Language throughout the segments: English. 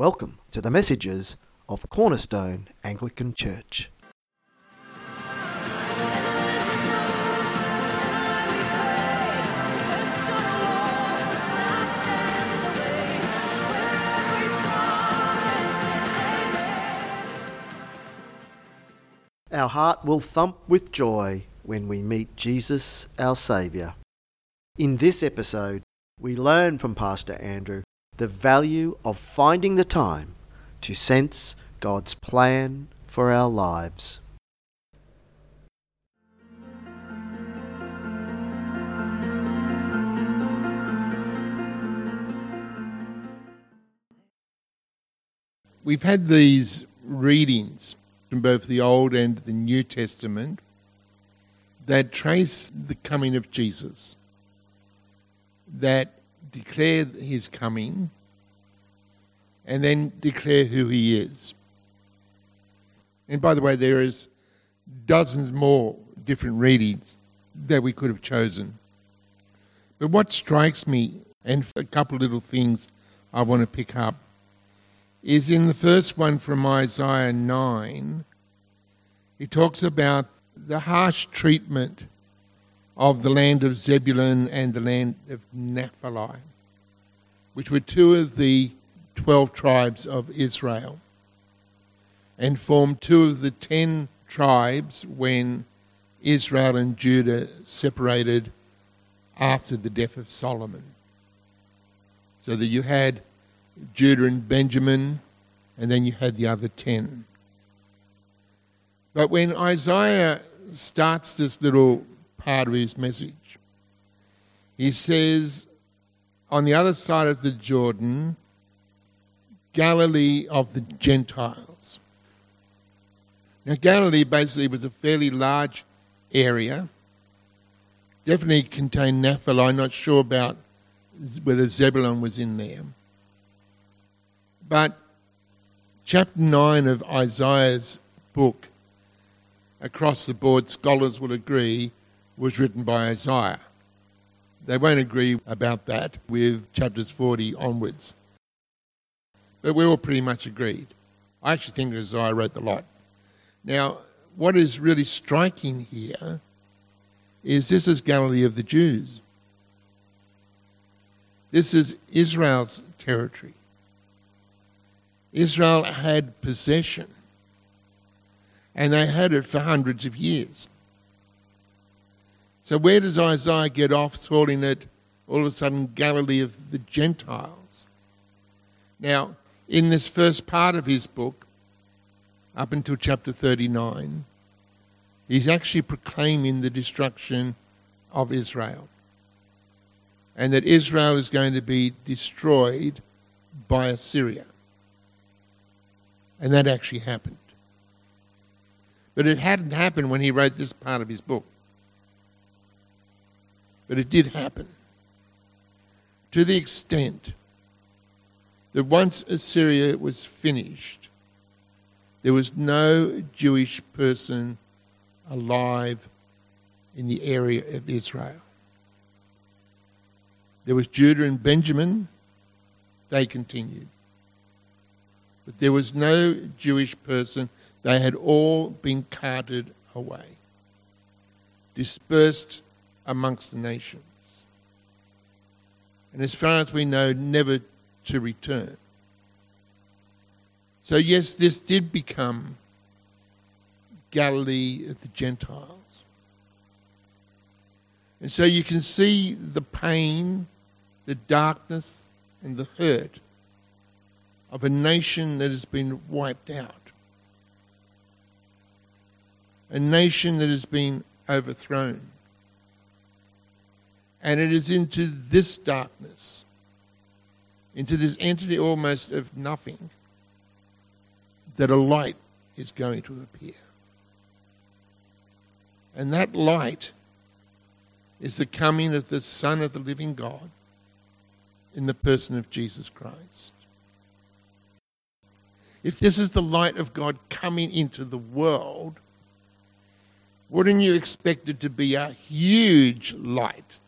Welcome to the messages of Cornerstone Anglican Church. Our heart will thump with joy when we meet Jesus, our Saviour. In this episode, we learn from Pastor Andrew the value of finding the time to sense God's plan for our lives. We've had these readings from both the Old and the New Testament that trace the coming of Jesus, that declare his coming, and then declare who he is. And by the way, there is dozens more different readings that we could have chosen. But what strikes me, and a couple little things I want to pick up, is in the first one from Isaiah 9, he talks about the harsh treatment of the land of Zebulun and the land of Naphtali, which were two of the twelve tribes of Israel, and formed two of the ten tribes when Israel and Judah separated after the death of Solomon. So that you had Judah and Benjamin, and then you had the other ten. But when Isaiah starts this little part of his message, he says, on the other side of the Jordan, Galilee of the Gentiles. Now, Galilee basically was a fairly large area. Definitely contained Naphtali. I'm not sure about whether Zebulun was in there. But chapter 9 of Isaiah's book, across the board, scholars will agree, was written by Isaiah. They won't agree about that with chapters 40 onwards. But we're all pretty much agreed. I actually think Isaiah wrote the lot. Now, what is really striking here is this is Galilee of the Jews. This is Israel's territory. Israel had possession, and they had it for hundreds of years. So, where does Isaiah get off calling it all of a sudden Galilee of the Gentiles? Now, in this first part of his book, up until chapter 39, he's actually proclaiming the destruction of Israel. And that Israel is going to be destroyed by Assyria. And that actually happened. But it hadn't happened when he wrote this part of his book. But it did happen. To the extent that once Assyria was finished, there was no Jewish person alive in the area of Israel. There was Judah and Benjamin, they continued. But there was no Jewish person, they had all been carted away, dispersed amongst the nations. And as far as we know, never to return. So, yes, this did become Galilee of the Gentiles. And so you can see the pain, the darkness, and the hurt of a nation that has been wiped out. A nation that has been overthrown. And it is into this darkness into this entity almost of nothing, that a light is going to appear. And that light is the coming of the Son of the living God in the person of Jesus Christ. If this is the light of God coming into the world, wouldn't you expect it to be a huge light?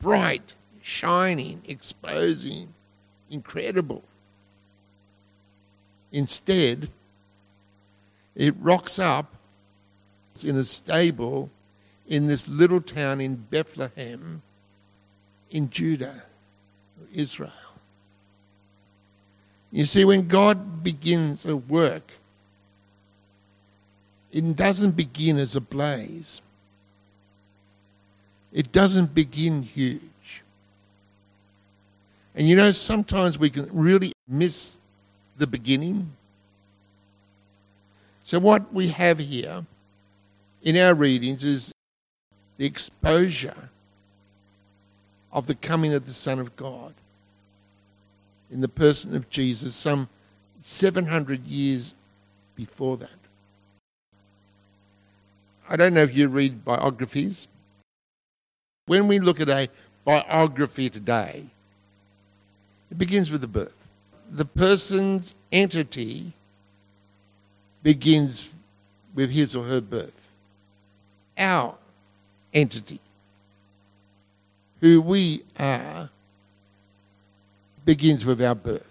Bright, shining, exposing, incredible. Instead, it rocks up in a stable in this little town in Bethlehem in Judah, Israel. You see, when God begins a work, it doesn't begin as a blaze. It doesn't begin huge. And you know, sometimes we can really miss the beginning. So, what we have here in our readings is the exposure of the coming of the Son of God in the person of Jesus some 700 years before that. I don't know if you read biographies. When we look at a biography today, it begins with the birth. The person's entity begins with his or her birth. Our entity, who we are, begins with our birth.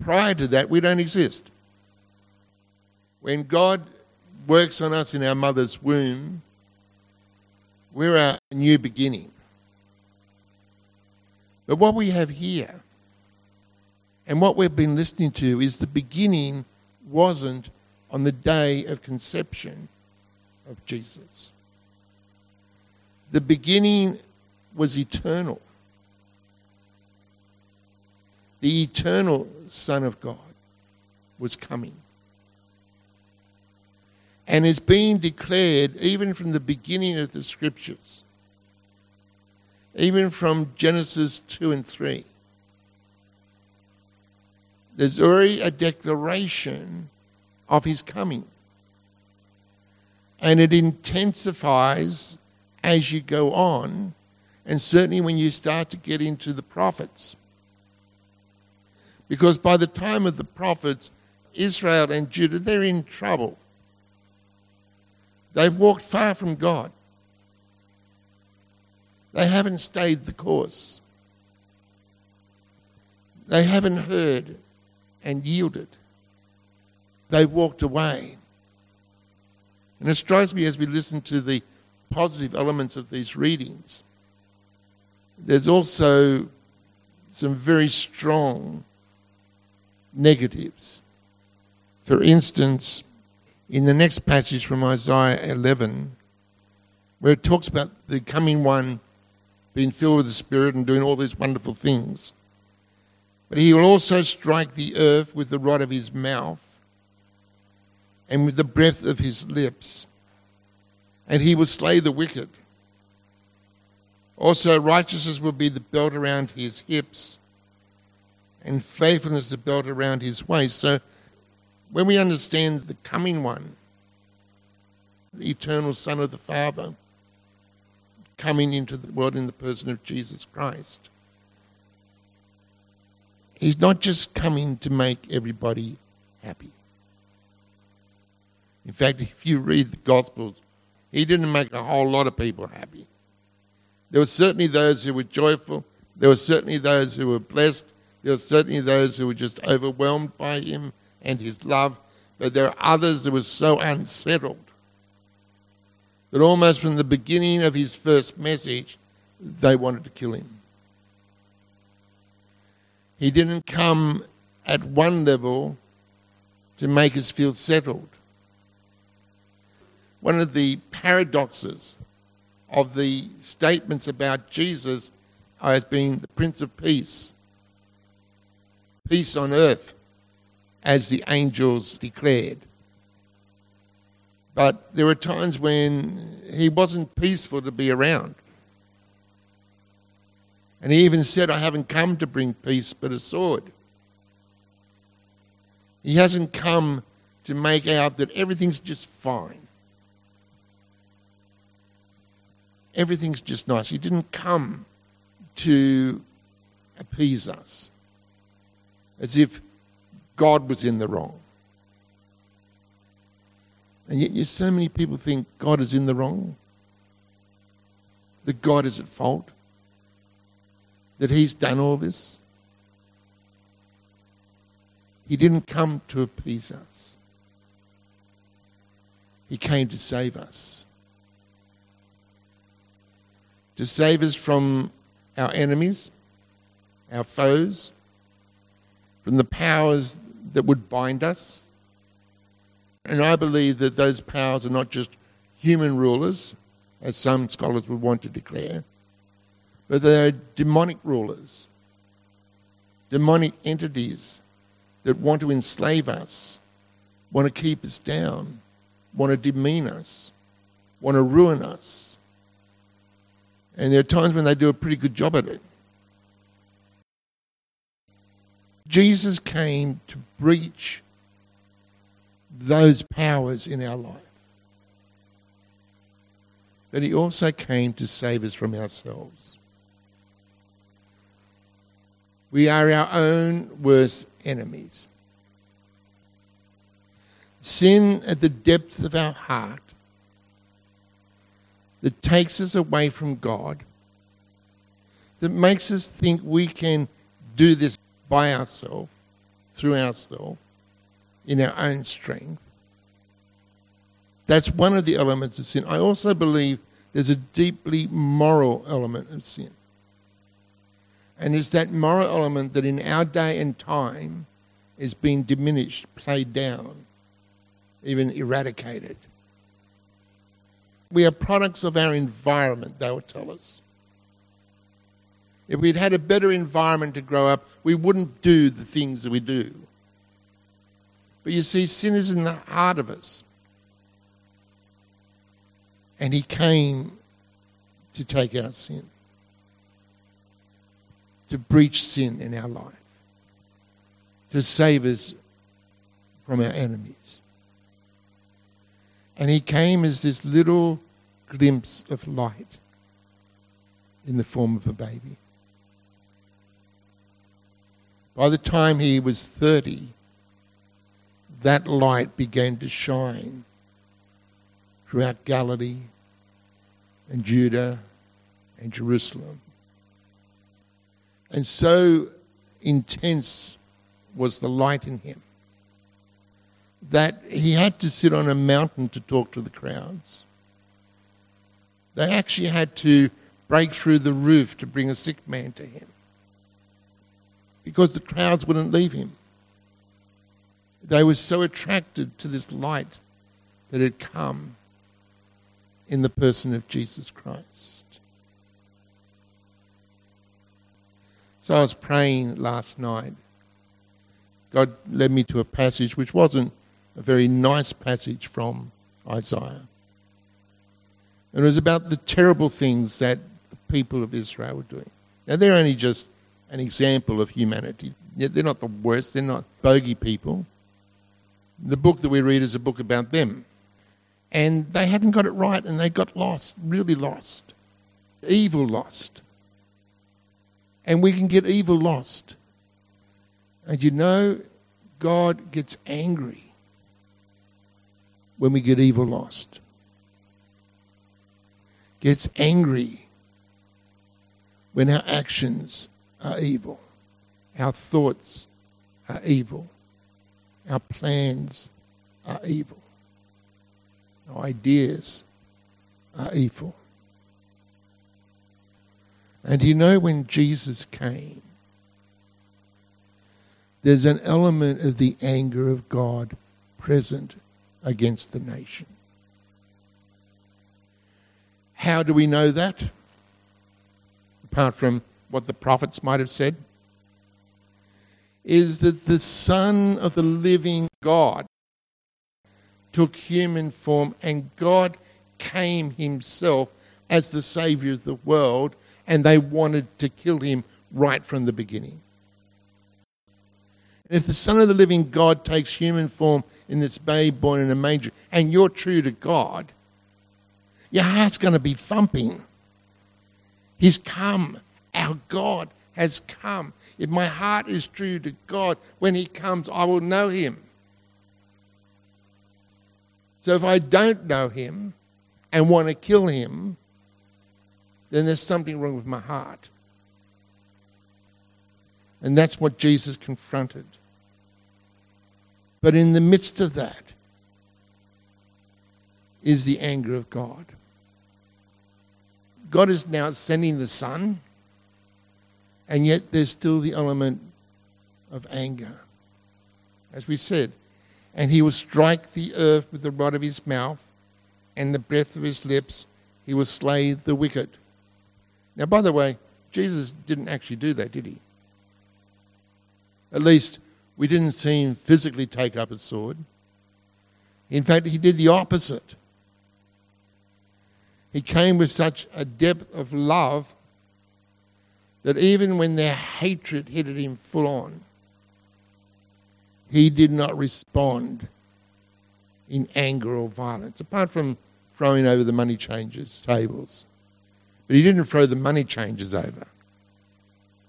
Prior to that, we don't exist. When God works on us in our mother's womb, we're at a new beginning. But what we have here and what we've been listening to is the beginning wasn't on the day of conception of Jesus. The beginning was eternal. The eternal Son of God was coming. And is being declared even from the beginning of the scriptures, even from Genesis 2 and 3. There's already a declaration of his coming. And it intensifies as you go on, and certainly when you start to get into the prophets. Because by the time of the prophets, Israel and Judah, they're in trouble. They've walked far from God. They haven't stayed the course. They haven't heard and yielded. They've walked away. And it strikes me as we listen to the positive elements of these readings, there's also some very strong negatives. For instance, in the next passage from Isaiah 11, where it talks about the coming one being filled with the Spirit and doing all these wonderful things. But he will also strike the earth with the rod of his mouth and with the breath of his lips, and he will slay the wicked. Also, righteousness will be the belt around his hips, and faithfulness the belt around his waist. So, when we understand the coming one, the eternal Son of the Father, coming into the world in the person of Jesus Christ, he's not just coming to make everybody happy. In fact, if you read the Gospels, he didn't make a whole lot of people happy. There were certainly those who were joyful. There were certainly those who were blessed. There were certainly those who were just overwhelmed by him and his love. But there are others that were so unsettled that almost from the beginning of his first message, they wanted to kill him. He didn't come at one level to make us feel settled. One of the paradoxes of the statements about Jesus as being the Prince of Peace, peace on earth, as the angels declared. But there were times when he wasn't peaceful to be around. And he even said, I haven't come to bring peace but a sword. He hasn't come to make out that everything's just fine. everything's just nice. He didn't come to appease us as if God was in the wrong. And yet, so many people think God is in the wrong, that God is at fault, that He's done all this. He didn't come to appease us. He came to save us. To save us from our enemies, our foes, from the powers that would bind us. And I believe that those powers are not just human rulers, as some scholars would want to declare, but they are demonic rulers, demonic entities that want to enslave us, want to keep us down, want to demean us, want to ruin us. And there are times when they do a pretty good job at it. Jesus came to breach those powers in our life. But he also came to save us from ourselves. We are our own worst enemies. Sin at the depths of our heart that takes us away from God, that makes us think we can do this by ourselves, through ourselves, in our own strength. That's one of the elements of sin. I also believe there's a deeply moral element of sin. And it's that moral element that in our day and time is being diminished, played down, even eradicated. We are products of our environment, they will tell us. If we'd had a better environment to grow up, we wouldn't do the things that we do. But you see, sin is in the heart of us. And He came to take our sin to breach sin in our life, to save us from our enemies. And he came as this little glimpse of light in the form of a baby. By the time he was 30, that light began to shine throughout Galilee and Judah and Jerusalem. And so intense was the light in him that he had to sit on a mountain to talk to the crowds. They actually had to break through the roof to bring a sick man to him because the crowds wouldn't leave him. They were so attracted to this light that had come in the person of Jesus Christ. So I was praying last night. God led me to a passage which wasn't a very nice passage from Isaiah. And it was about the terrible things that the people of Israel were doing. Now, they're only just an example of humanity. Yet They're not the worst, they're not bogey people. The book that we read is a book about them. And they hadn't got it right and they got lost, really lost. Evil lost and we can get evil lost. And you know, God gets angry when we get evil lost. Gets angry when our actions are evil, our thoughts are evil, our plans are evil, our ideas are evil. And you know, when Jesus came, there's an element of the anger of God present against the nation. How do we know that? Apart from what the prophets might have said, is that the Son of the living God took human form and God came himself as the Savior of the world and they wanted to kill him right from the beginning. And if the Son of the living God takes human form in this babe born in a manger, and you're true to God, your heart's going to be thumping. He's come. Our God has come. If my heart is true to God, when He comes, I will know Him. So if I don't know Him and want to kill Him, then there's something wrong with my heart. And that's what Jesus confronted. But in the midst of that is the anger of God. God is now sending the Son, and yet there's still the element of anger. As we said, and he will strike the earth with the rod of his mouth and the breath of his lips. He will slay the wicked. Now, by the way, Jesus didn't actually do that, did he? At least, we didn't see him physically take up a sword. In fact, he did the opposite. He came with such a depth of love that even when their hatred hit him full on, he did not respond in anger or violence, apart from throwing over the money changers' tables. But he didn't throw the money changers over,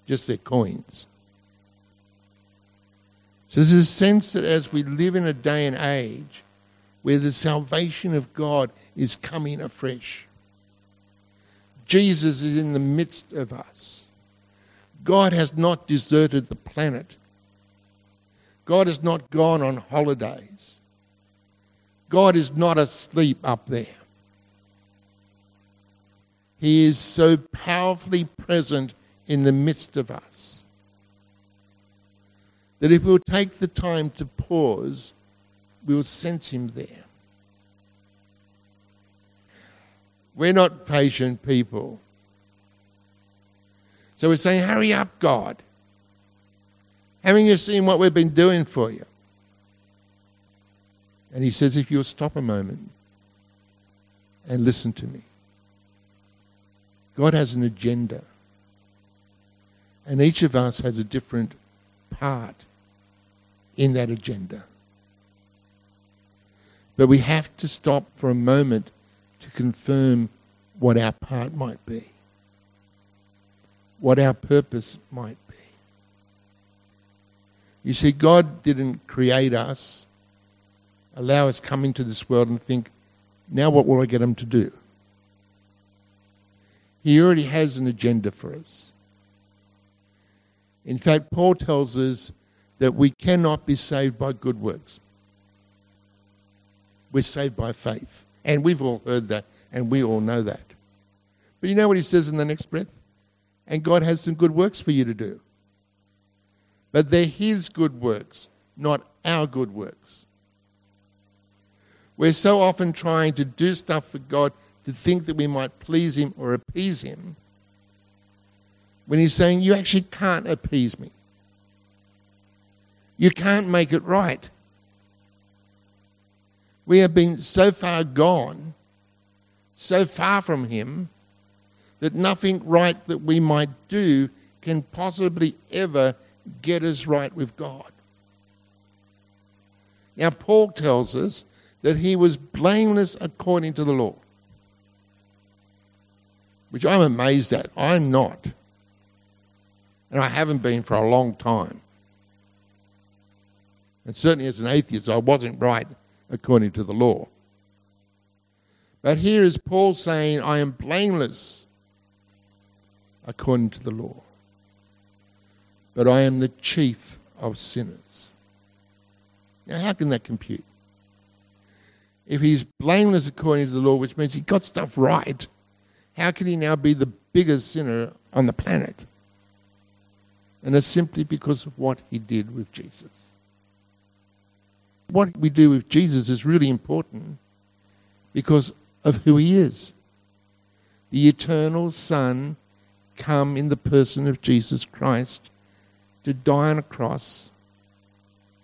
just their coins. So there's a sense that as we live in a day and age where the salvation of God is coming afresh, Jesus is in the midst of us. God has not deserted the planet. God has not gone on holidays. God is not asleep up there. He is so powerfully present in the midst of us that if we'll take the time to pause, we will sense Him there. We're not patient people. So we're saying, Hurry up, God. Haven't you seen what we've been doing for you? And he says, If you'll stop a moment and listen to me, God has an agenda. And each of us has a different part in that agenda. But we have to stop for a moment to confirm what our part might be, what our purpose might be. You see, God didn't create us, allow us come into this world and think, now what will I get him to do? He already has an agenda for us. In fact, Paul tells us that we cannot be saved by good works. We're saved by faith. And we've all heard that, and we all know that. But you know what he says in the next breath? And God has some good works for you to do. But they're His good works, not our good works. We're so often trying to do stuff for God to think that we might please Him or appease Him when He's saying, You actually can't appease me. You can't make it right. We have been so far gone, so far from Him, that nothing right that we might do can possibly ever get us right with God. Now, Paul tells us that he was blameless according to the law, which I'm amazed at. I'm not. And I haven't been for a long time. And certainly as an atheist, I wasn't right according to the law. But here is Paul saying, I am blameless according to the law but I am the chief of sinners. Now, how can that compute? If he's blameless according to the law, which means he got stuff right, how can he now be the biggest sinner on the planet? And it's simply because of what he did with Jesus. What we do with Jesus is really important because of who he is. The eternal Son come in the person of Jesus Christ to die on a cross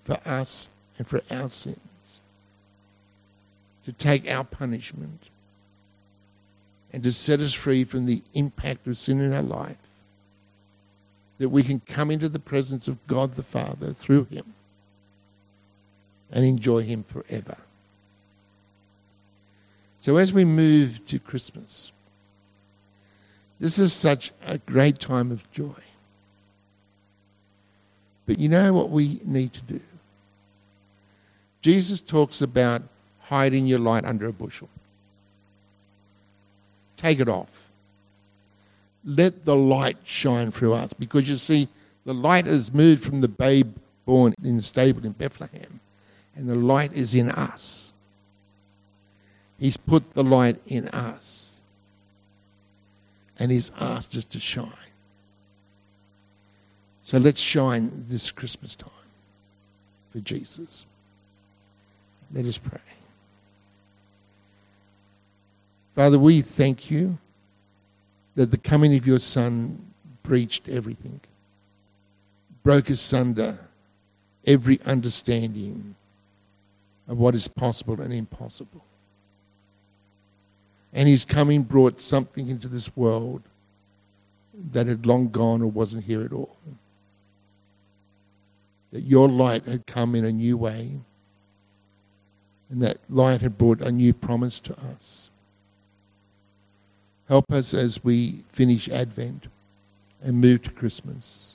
for us and for our sins, to take our punishment, and to set us free from the impact of sin in our life, that we can come into the presence of God the Father through Him and enjoy Him forever. So, as we move to Christmas, this is such a great time of joy. But you know what we need to do? Jesus talks about hiding your light under a bushel. Take it off. Let the light shine through us. Because you see, the light has moved from the babe born in the stable in Bethlehem And the light is in us. He's put the light in us. And He's asked us to shine. So let's shine this Christmas time for Jesus. Let us pray. Father, we thank you that the coming of your Son breached everything, broke asunder every understanding of what is possible and impossible. And his coming brought something into this world that had long gone or wasn't here at all. That your light had come in a new way, and that light had brought a new promise to us. Help us as we finish Advent and move to Christmas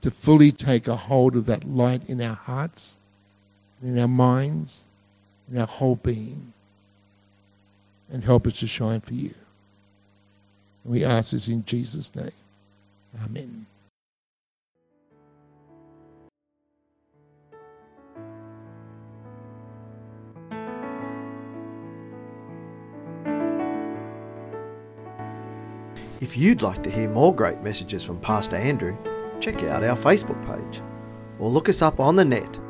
to fully take a hold of that light in our hearts, in our minds, in our whole being, and help us to shine for you. And we ask this in Jesus' name. Amen. If you'd like to hear more great messages from Pastor Andrew, check out our Facebook page or look us up on the net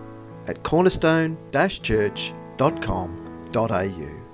at cornerstone-church.com.au.